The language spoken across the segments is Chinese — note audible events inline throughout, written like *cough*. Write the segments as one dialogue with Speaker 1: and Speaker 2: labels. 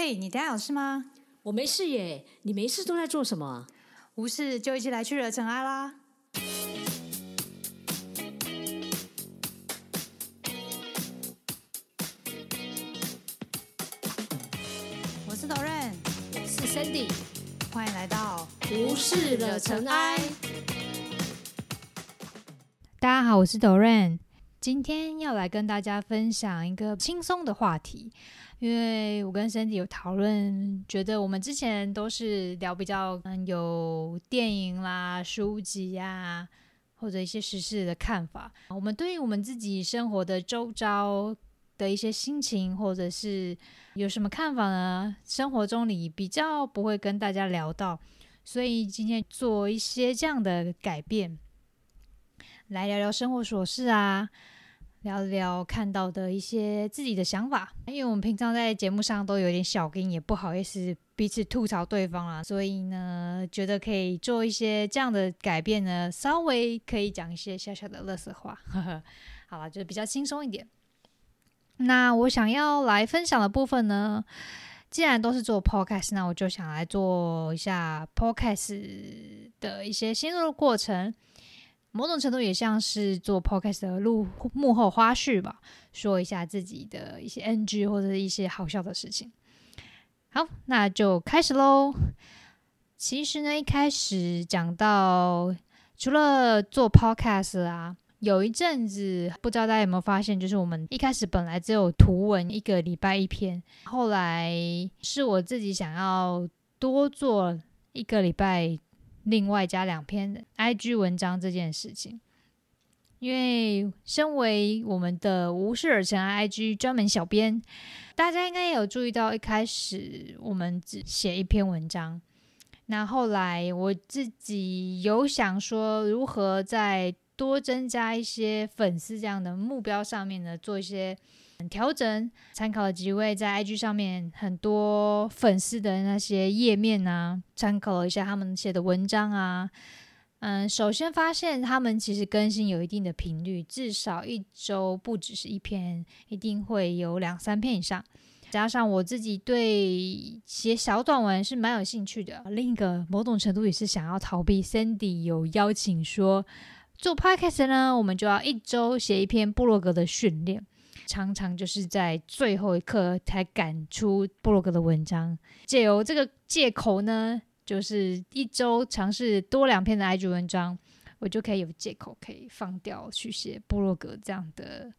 Speaker 1: 嘿，你等下有事吗？
Speaker 2: 我没事耶，你没事都在做什么？
Speaker 1: 无事就一起来去惹尘埃啦！我是 d o r n，
Speaker 2: 我是 Sandy，
Speaker 1: 欢迎来到
Speaker 2: 无事惹尘埃。
Speaker 1: 大家好，我是 d o r n，今天要来跟大家分享一个轻松的话题。因为我跟 Cindy 有讨论，觉得我们之前都是聊比较嗯有电影啦、书籍呀，或者一些时事的看法。我们对于我们自己生活的周遭的一些心情，或者是有什么看法呢？生活中里比较不会跟大家聊到，所以今天做一些这样的改变，来聊聊生活琐事啊。聊聊看到的一些自己的想法，因为我们平常在节目上都有点小跟，也不好意思彼此吐槽对方啦，所以呢，觉得可以做一些这样的改变呢，稍微可以讲一些小小的乐色话，呵呵，好了，就比较轻松一点。那我想要来分享的部分呢，既然都是做 podcast，那我就想来做一下 podcast 的一些新入过程。某种程度也像是做 podcast 的录幕后花絮吧，说一下自己的一些 NG 或者一些好笑的事情。好，那就开始喽。其实呢，一开始讲到除了做 podcast 啊，有一阵子不知道大家有没有发现，就是我们一开始本来只有图文一个礼拜一篇，后来是我自己想要多做一个礼拜。另外加两篇 IG 文章这件事情，因为身为我们的无事而成 IG 专门小编，大家应该也有注意到，一开始我们只写一篇文章，那后来我自己有想说，如何在多增加一些粉丝这样的目标上面呢，做一些。调整参考了几位在 IG 上面很多粉丝的那些页面啊，参考了一下他们写的文章啊。嗯，首先发现他们其实更新有一定的频率，至少一周不只是一篇，一定会有两三篇以上。加上我自己对写小短文是蛮有兴趣的，另一个某种程度也是想要逃避 Sandy 有邀请说做 Podcast 呢，我们就要一周写一篇部落格的训练。常常就是在最后一刻才赶出布洛格的文章，借由这个借口呢，就是一周尝试多两篇的 IG 文章，我就可以有借口可以放掉去写布洛格这样的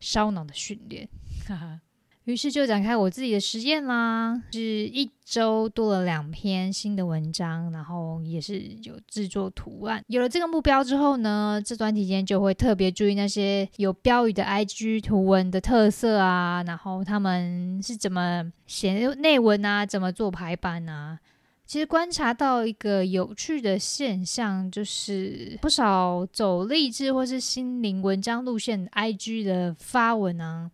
Speaker 1: 烧脑的训练，哈哈。于是就展开我自己的实验啦，是一周多了两篇新的文章，然后也是有制作图案。有了这个目标之后呢，这段期间就会特别注意那些有标语的 IG 图文的特色啊，然后他们是怎么写内文啊，怎么做排版啊。其实观察到一个有趣的现象，就是不少走励志或是心灵文章路线 IG 的发文啊。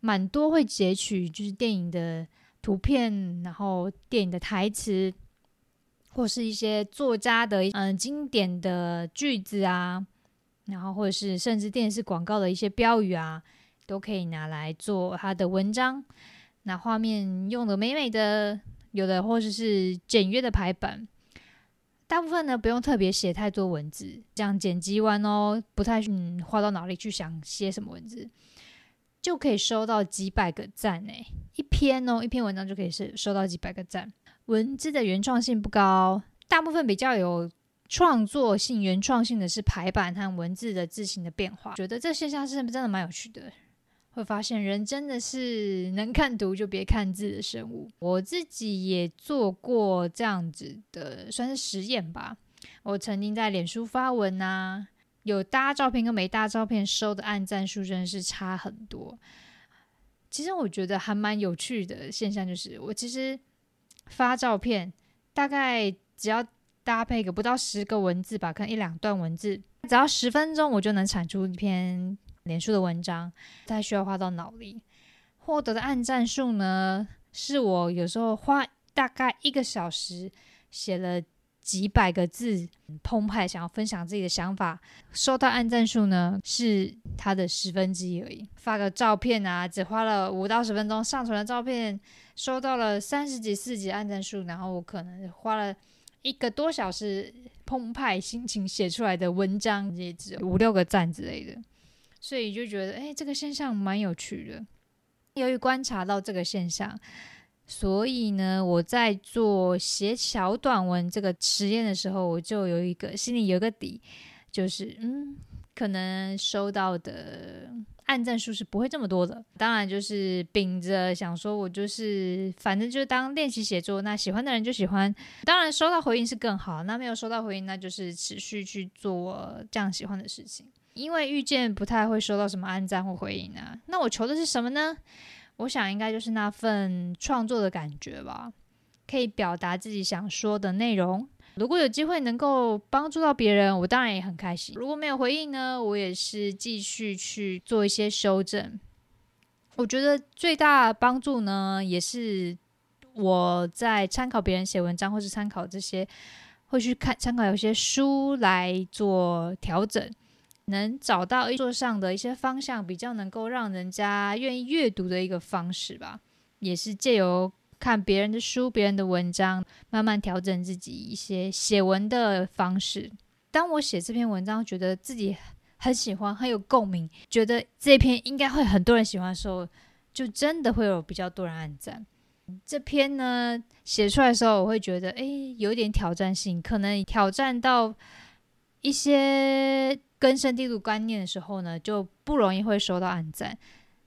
Speaker 1: 蛮多会截取就是电影的图片，然后电影的台词，或是一些作家的嗯经典的句子啊，然后或者是甚至电视广告的一些标语啊，都可以拿来做他的文章。那画面用的美美的，有的或者是简约的排版，大部分呢不用特别写太多文字，这样剪辑完哦，不太嗯花到脑力去想写什么文字。就可以收到几百个赞诶，一篇哦，一篇文章就可以是收到几百个赞。文字的原创性不高，大部分比较有创作性、原创性的是排版和文字的字形的变化。觉得这现象是真的蛮有趣的，会发现人真的是能看图就别看字的生物。我自己也做过这样子的，算是实验吧。我曾经在脸书发文啊。有搭照片跟没搭照片收的按赞数真的是差很多。其实我觉得还蛮有趣的现象就是，我其实发照片大概只要搭配个不到十个文字吧，可能一两段文字，只要十分钟我就能产出一篇脸书的文章，不太需要花到脑力。获得的按赞数呢，是我有时候花大概一个小时写了。几百个字澎湃，想要分享自己的想法，收到按赞数呢是他的十分之一而已。发个照片啊，只花了五到十分钟上传的照片，收到了三十几、四十几按赞数，然后我可能花了一个多小时澎湃心情写出来的文章，也只五六个赞之类的，所以就觉得哎，这个现象蛮有趣的。由于观察到这个现象。所以呢，我在做写小短文这个实验的时候，我就有一个心里有个底，就是嗯，可能收到的按赞数是不会这么多的。当然，就是秉着想说，我就是反正就当练习写作，那喜欢的人就喜欢。当然，收到回应是更好，那没有收到回应，那就是持续去做这样喜欢的事情。因为遇见不太会收到什么按赞或回应啊，那我求的是什么呢？我想应该就是那份创作的感觉吧，可以表达自己想说的内容。如果有机会能够帮助到别人，我当然也很开心。如果没有回应呢，我也是继续去做一些修正。我觉得最大帮助呢，也是我在参考别人写文章，或是参考这些，会去看参考有些书来做调整。能找到一作上的一些方向，比较能够让人家愿意阅读的一个方式吧，也是借由看别人的书、别人的文章，慢慢调整自己一些写文的方式。当我写这篇文章，觉得自己很喜欢、很有共鸣，觉得这篇应该会很多人喜欢的时候，就真的会有比较多人按赞。这篇呢写出来的时候，我会觉得，诶，有点挑战性，可能挑战到一些。根深蒂固观念的时候呢，就不容易会收到暗赞，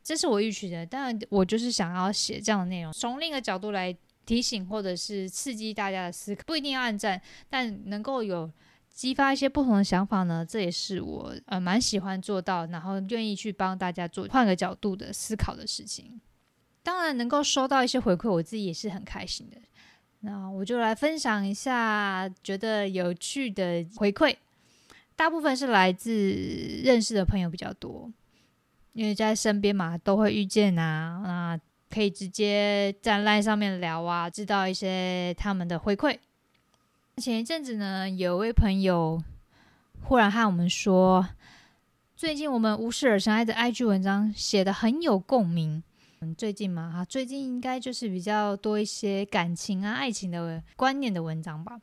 Speaker 1: 这是我预期的。当然，我就是想要写这样的内容，从另一个角度来提醒或者是刺激大家的思考，不一定要暗赞，但能够有激发一些不同的想法呢，这也是我呃蛮喜欢做到，然后愿意去帮大家做换个角度的思考的事情。当然，能够收到一些回馈，我自己也是很开心的。那我就来分享一下觉得有趣的回馈。大部分是来自认识的朋友比较多，因为在身边嘛，都会遇见啊，那可以直接在 LINE 上面聊啊，知道一些他们的回馈。前一阵子呢，有位朋友忽然和我们说，最近我们无事而生爱的 IG 文章写的很有共鸣。嗯，最近嘛，哈，最近应该就是比较多一些感情啊、爱情的观念的文章吧。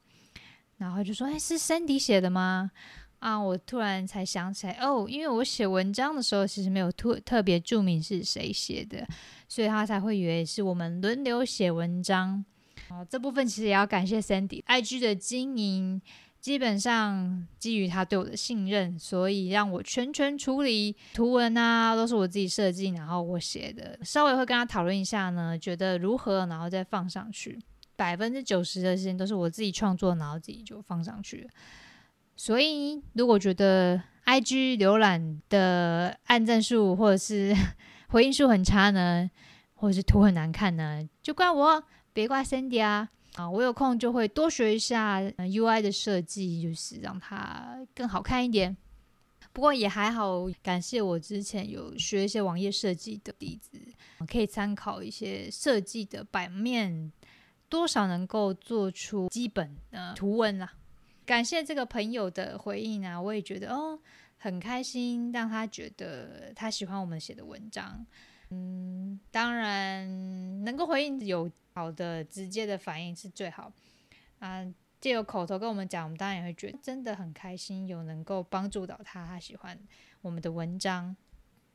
Speaker 1: 然后就说，哎，是 Sandy 写的吗？啊，我突然才想起来哦，因为我写文章的时候其实没有特特别注明是谁写的，所以他才会以为是我们轮流写文章。哦，这部分其实也要感谢 Sandy，IG 的经营基本上基于他对我的信任，所以让我全权处理图文啊，都是我自己设计，然后我写的，稍微会跟他讨论一下呢，觉得如何，然后再放上去。百分之九十的时间都是我自己创作，然后自己就放上去了。所以，如果觉得 IG 浏览的按赞数或者是 *laughs* 回应数很差呢，或者是图很难看呢，就怪我，别怪 Cindy 啊！啊，我有空就会多学一下 UI 的设计，就是让它更好看一点。不过也还好，感谢我之前有学一些网页设计的例子，可以参考一些设计的版面，多少能够做出基本的图文啦。感谢这个朋友的回应啊，我也觉得哦很开心，让他觉得他喜欢我们写的文章。嗯，当然能够回应有好的直接的反应是最好啊。借由口头跟我们讲，我们当然也会觉得真的很开心，有能够帮助到他，他喜欢我们的文章。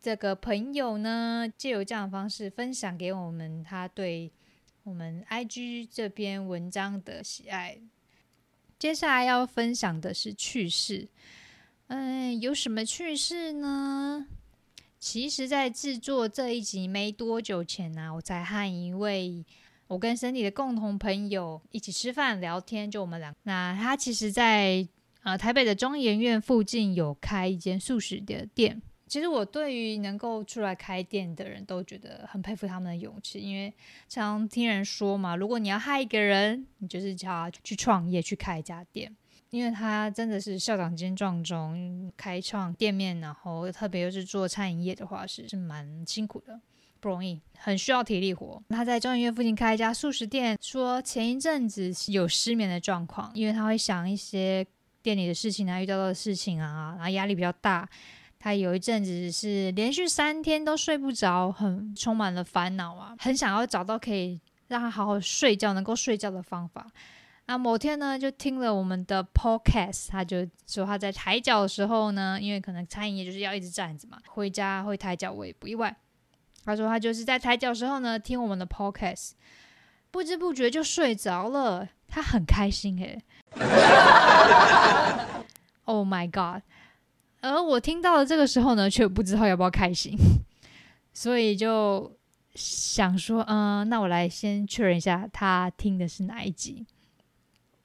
Speaker 1: 这个朋友呢，借由这样的方式分享给我们他对我们 IG 这篇文章的喜爱。接下来要分享的是趣事，嗯，有什么趣事呢？其实，在制作这一集没多久前呢，我才和一位我跟森迪的共同朋友一起吃饭聊天，就我们俩。那他其实，在呃台北的中研院附近有开一间素食的店。其实我对于能够出来开店的人都觉得很佩服他们的勇气，因为常听人说嘛，如果你要害一个人，你就是叫他去创业去开一家店，因为他真的是校长兼壮中开创店面，然后特别又是做餐饮业的话，是是蛮辛苦的。不容易，很需要体力活。他在中医院附近开一家素食店，说前一阵子有失眠的状况，因为他会想一些店里的事情啊，遇到的事情啊，然后压力比较大。他有一阵子是连续三天都睡不着，很充满了烦恼啊，很想要找到可以让他好好睡觉、能够睡觉的方法。那某天呢，就听了我们的 podcast，他就说他在抬脚的时候呢，因为可能餐饮业就是要一直站着嘛，回家会抬脚，我也不意外。他说他就是在抬脚时候呢，听我们的 podcast，不知不觉就睡着了，他很开心诶。*laughs* Oh my god！而我听到了这个时候呢，却不知道要不要开心，所以就想说，嗯，那我来先确认一下他听的是哪一集。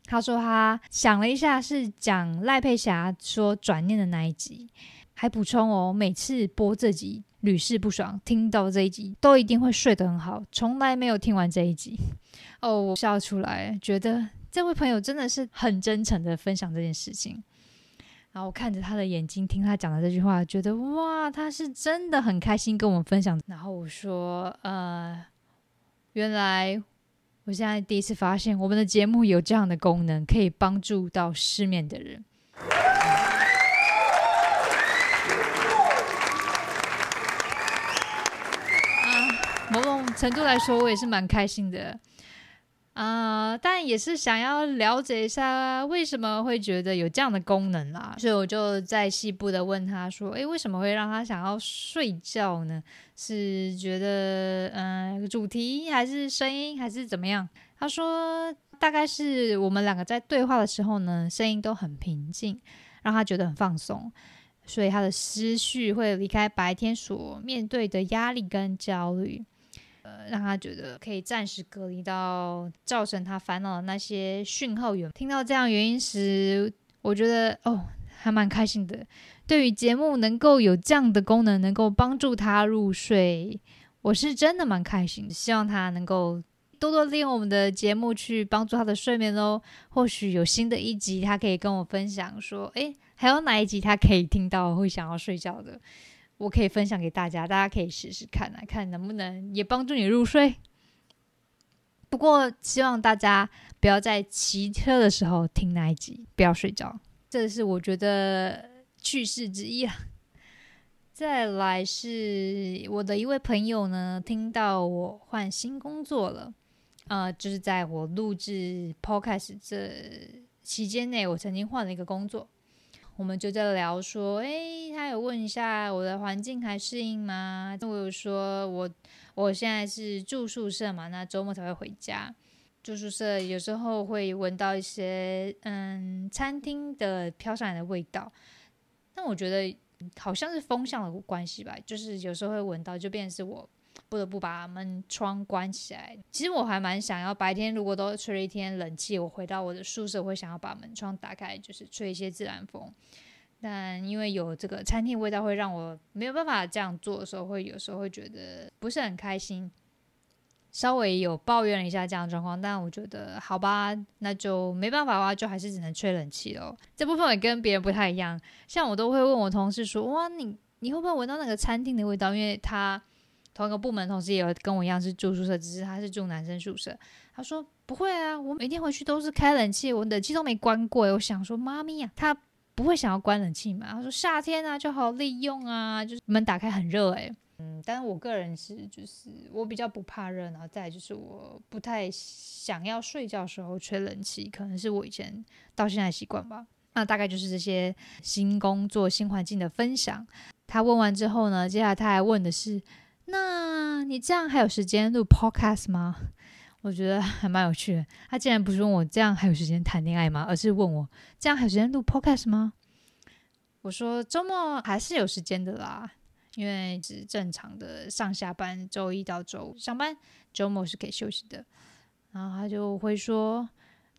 Speaker 1: 他说他想了一下，是讲赖佩霞说转念的那一集，还补充哦，每次播这集屡试不爽，听到这一集都一定会睡得很好，从来没有听完这一集。哦，我笑出来，觉得这位朋友真的是很真诚的分享这件事情。然后我看着他的眼睛，听他讲的这句话，觉得哇，他是真的很开心跟我们分享。然后我说，呃，原来我现在第一次发现，我们的节目有这样的功能，可以帮助到失眠的人。啊，某种程度来说，我也是蛮开心的。啊，但也是想要了解一下为什么会觉得有这样的功能啦，所以我就在细部的问他说：“诶，为什么会让他想要睡觉呢？是觉得嗯主题还是声音还是怎么样？”他说：“大概是我们两个在对话的时候呢，声音都很平静，让他觉得很放松，所以他的思绪会离开白天所面对的压力跟焦虑。”呃，让他觉得可以暂时隔离到造成他烦恼的那些讯号源。听到这样原因时，我觉得哦，还蛮开心的。对于节目能够有这样的功能，能够帮助他入睡，我是真的蛮开心的。希望他能够多多利用我们的节目去帮助他的睡眠哦。或许有新的一集，他可以跟我分享说，诶，还有哪一集他可以听到会想要睡觉的。我可以分享给大家，大家可以试试看，来看能不能也帮助你入睡。不过，希望大家不要在骑车的时候听那一集，不要睡着。这是我觉得趣事之一啊。再来是我的一位朋友呢，听到我换新工作了，呃，就是在我录制 Podcast 这期间内，我曾经换了一个工作。我们就在聊说，诶，他有问一下我的环境还适应吗？我有说，我我现在是住宿舍嘛，那周末才会回家。住宿舍有时候会闻到一些嗯餐厅的飘上来的味道，但我觉得好像是风向的关系吧，就是有时候会闻到，就变成是我不得不把门窗关起来。其实我还蛮想要白天如果都吹了一天冷气，我回到我的宿舍会想要把门窗打开，就是吹一些自然风。但因为有这个餐厅味道，会让我没有办法这样做的时候，会有时候会觉得不是很开心，稍微有抱怨了一下这样的状况。但我觉得好吧，那就没办法的话，就还是只能吹冷气喽。这部分也跟别人不太一样，像我都会问我同事说：“哇，你你会不会闻到那个餐厅的味道？”因为他同一个部门同事也有跟我一样是住宿舍，只是他是住男生宿舍。他说：“不会啊，我每天回去都是开冷气，我冷气都没关过。”我想说：“妈咪呀，他。”不会想要关冷气嘛？他说夏天啊就好利用啊，就是门打开很热诶。嗯，但是我个人是就是我比较不怕热，然后再就是我不太想要睡觉时候吹冷气，可能是我以前到现在习惯吧。那大概就是这些新工作新环境的分享。他问完之后呢，接下来他还问的是：那你这样还有时间录 podcast 吗？我觉得还蛮有趣的。他竟然不是问我这样还有时间谈恋爱吗？而是问我这样还有时间录 podcast 吗？我说周末还是有时间的啦，因为是正常的上下班，周一到周五上班，周末是可以休息的。然后他就会说，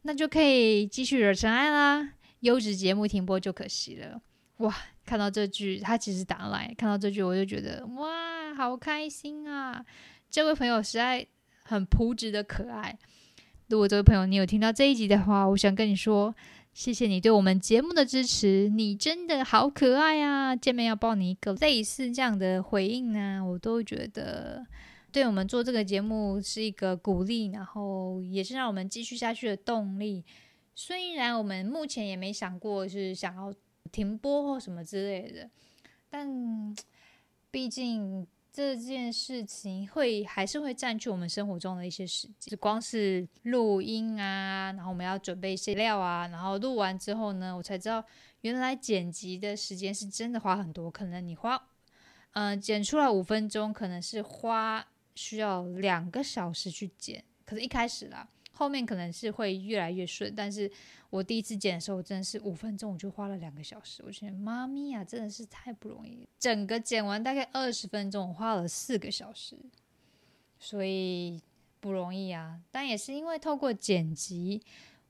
Speaker 1: 那就可以继续惹尘埃啦。优质节目停播就可惜了。哇，看到这句，他其实打来看到这句，我就觉得哇，好开心啊！这位朋友实在。很朴质的可爱。如果这位朋友你有听到这一集的话，我想跟你说，谢谢你对我们节目的支持，你真的好可爱啊！见面要抱你一个，类似这样的回应呢，我都觉得对我们做这个节目是一个鼓励，然后也是让我们继续下去的动力。虽然我们目前也没想过是想要停播或什么之类的，但毕竟这件事情会还是会占据我们生活中的一些时间。光是录音啊，然后我们要准备一些料啊，然后录完之后呢，我才知道原来剪辑的时间是真的花很多。可能你花，嗯，剪出来五分钟，可能是花需要两个小时去剪。可是一开始啦。后面可能是会越来越顺，但是我第一次剪的时候，真的是五分钟我就花了两个小时。我觉得妈咪呀，真的是太不容易。整个剪完大概二十分钟，我花了四个小时，所以不容易啊。但也是因为透过剪辑，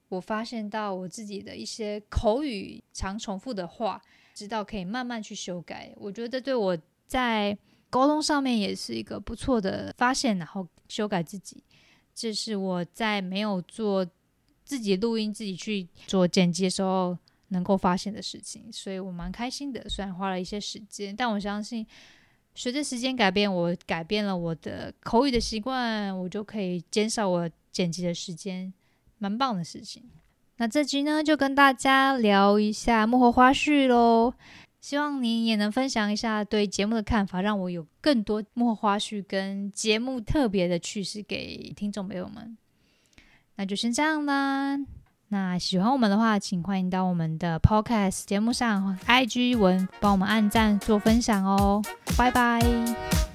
Speaker 1: 我发现到我自己的一些口语常重复的话，知道可以慢慢去修改。我觉得对我在沟通上面也是一个不错的发现，然后修改自己。这是我在没有做自己录音、自己去做剪辑的时候能够发现的事情，所以我蛮开心的。虽然花了一些时间，但我相信随着时间改变，我改变了我的口语的习惯，我就可以减少我剪辑的时间，蛮棒的事情。那这集呢，就跟大家聊一下幕后花絮喽。希望您也能分享一下对节目的看法，让我有更多幕后花絮跟节目特别的趣事给听众朋友们。那就先这样啦。那喜欢我们的话，请欢迎到我们的 Podcast 节目上 IG 文帮我们按赞做分享哦。拜拜。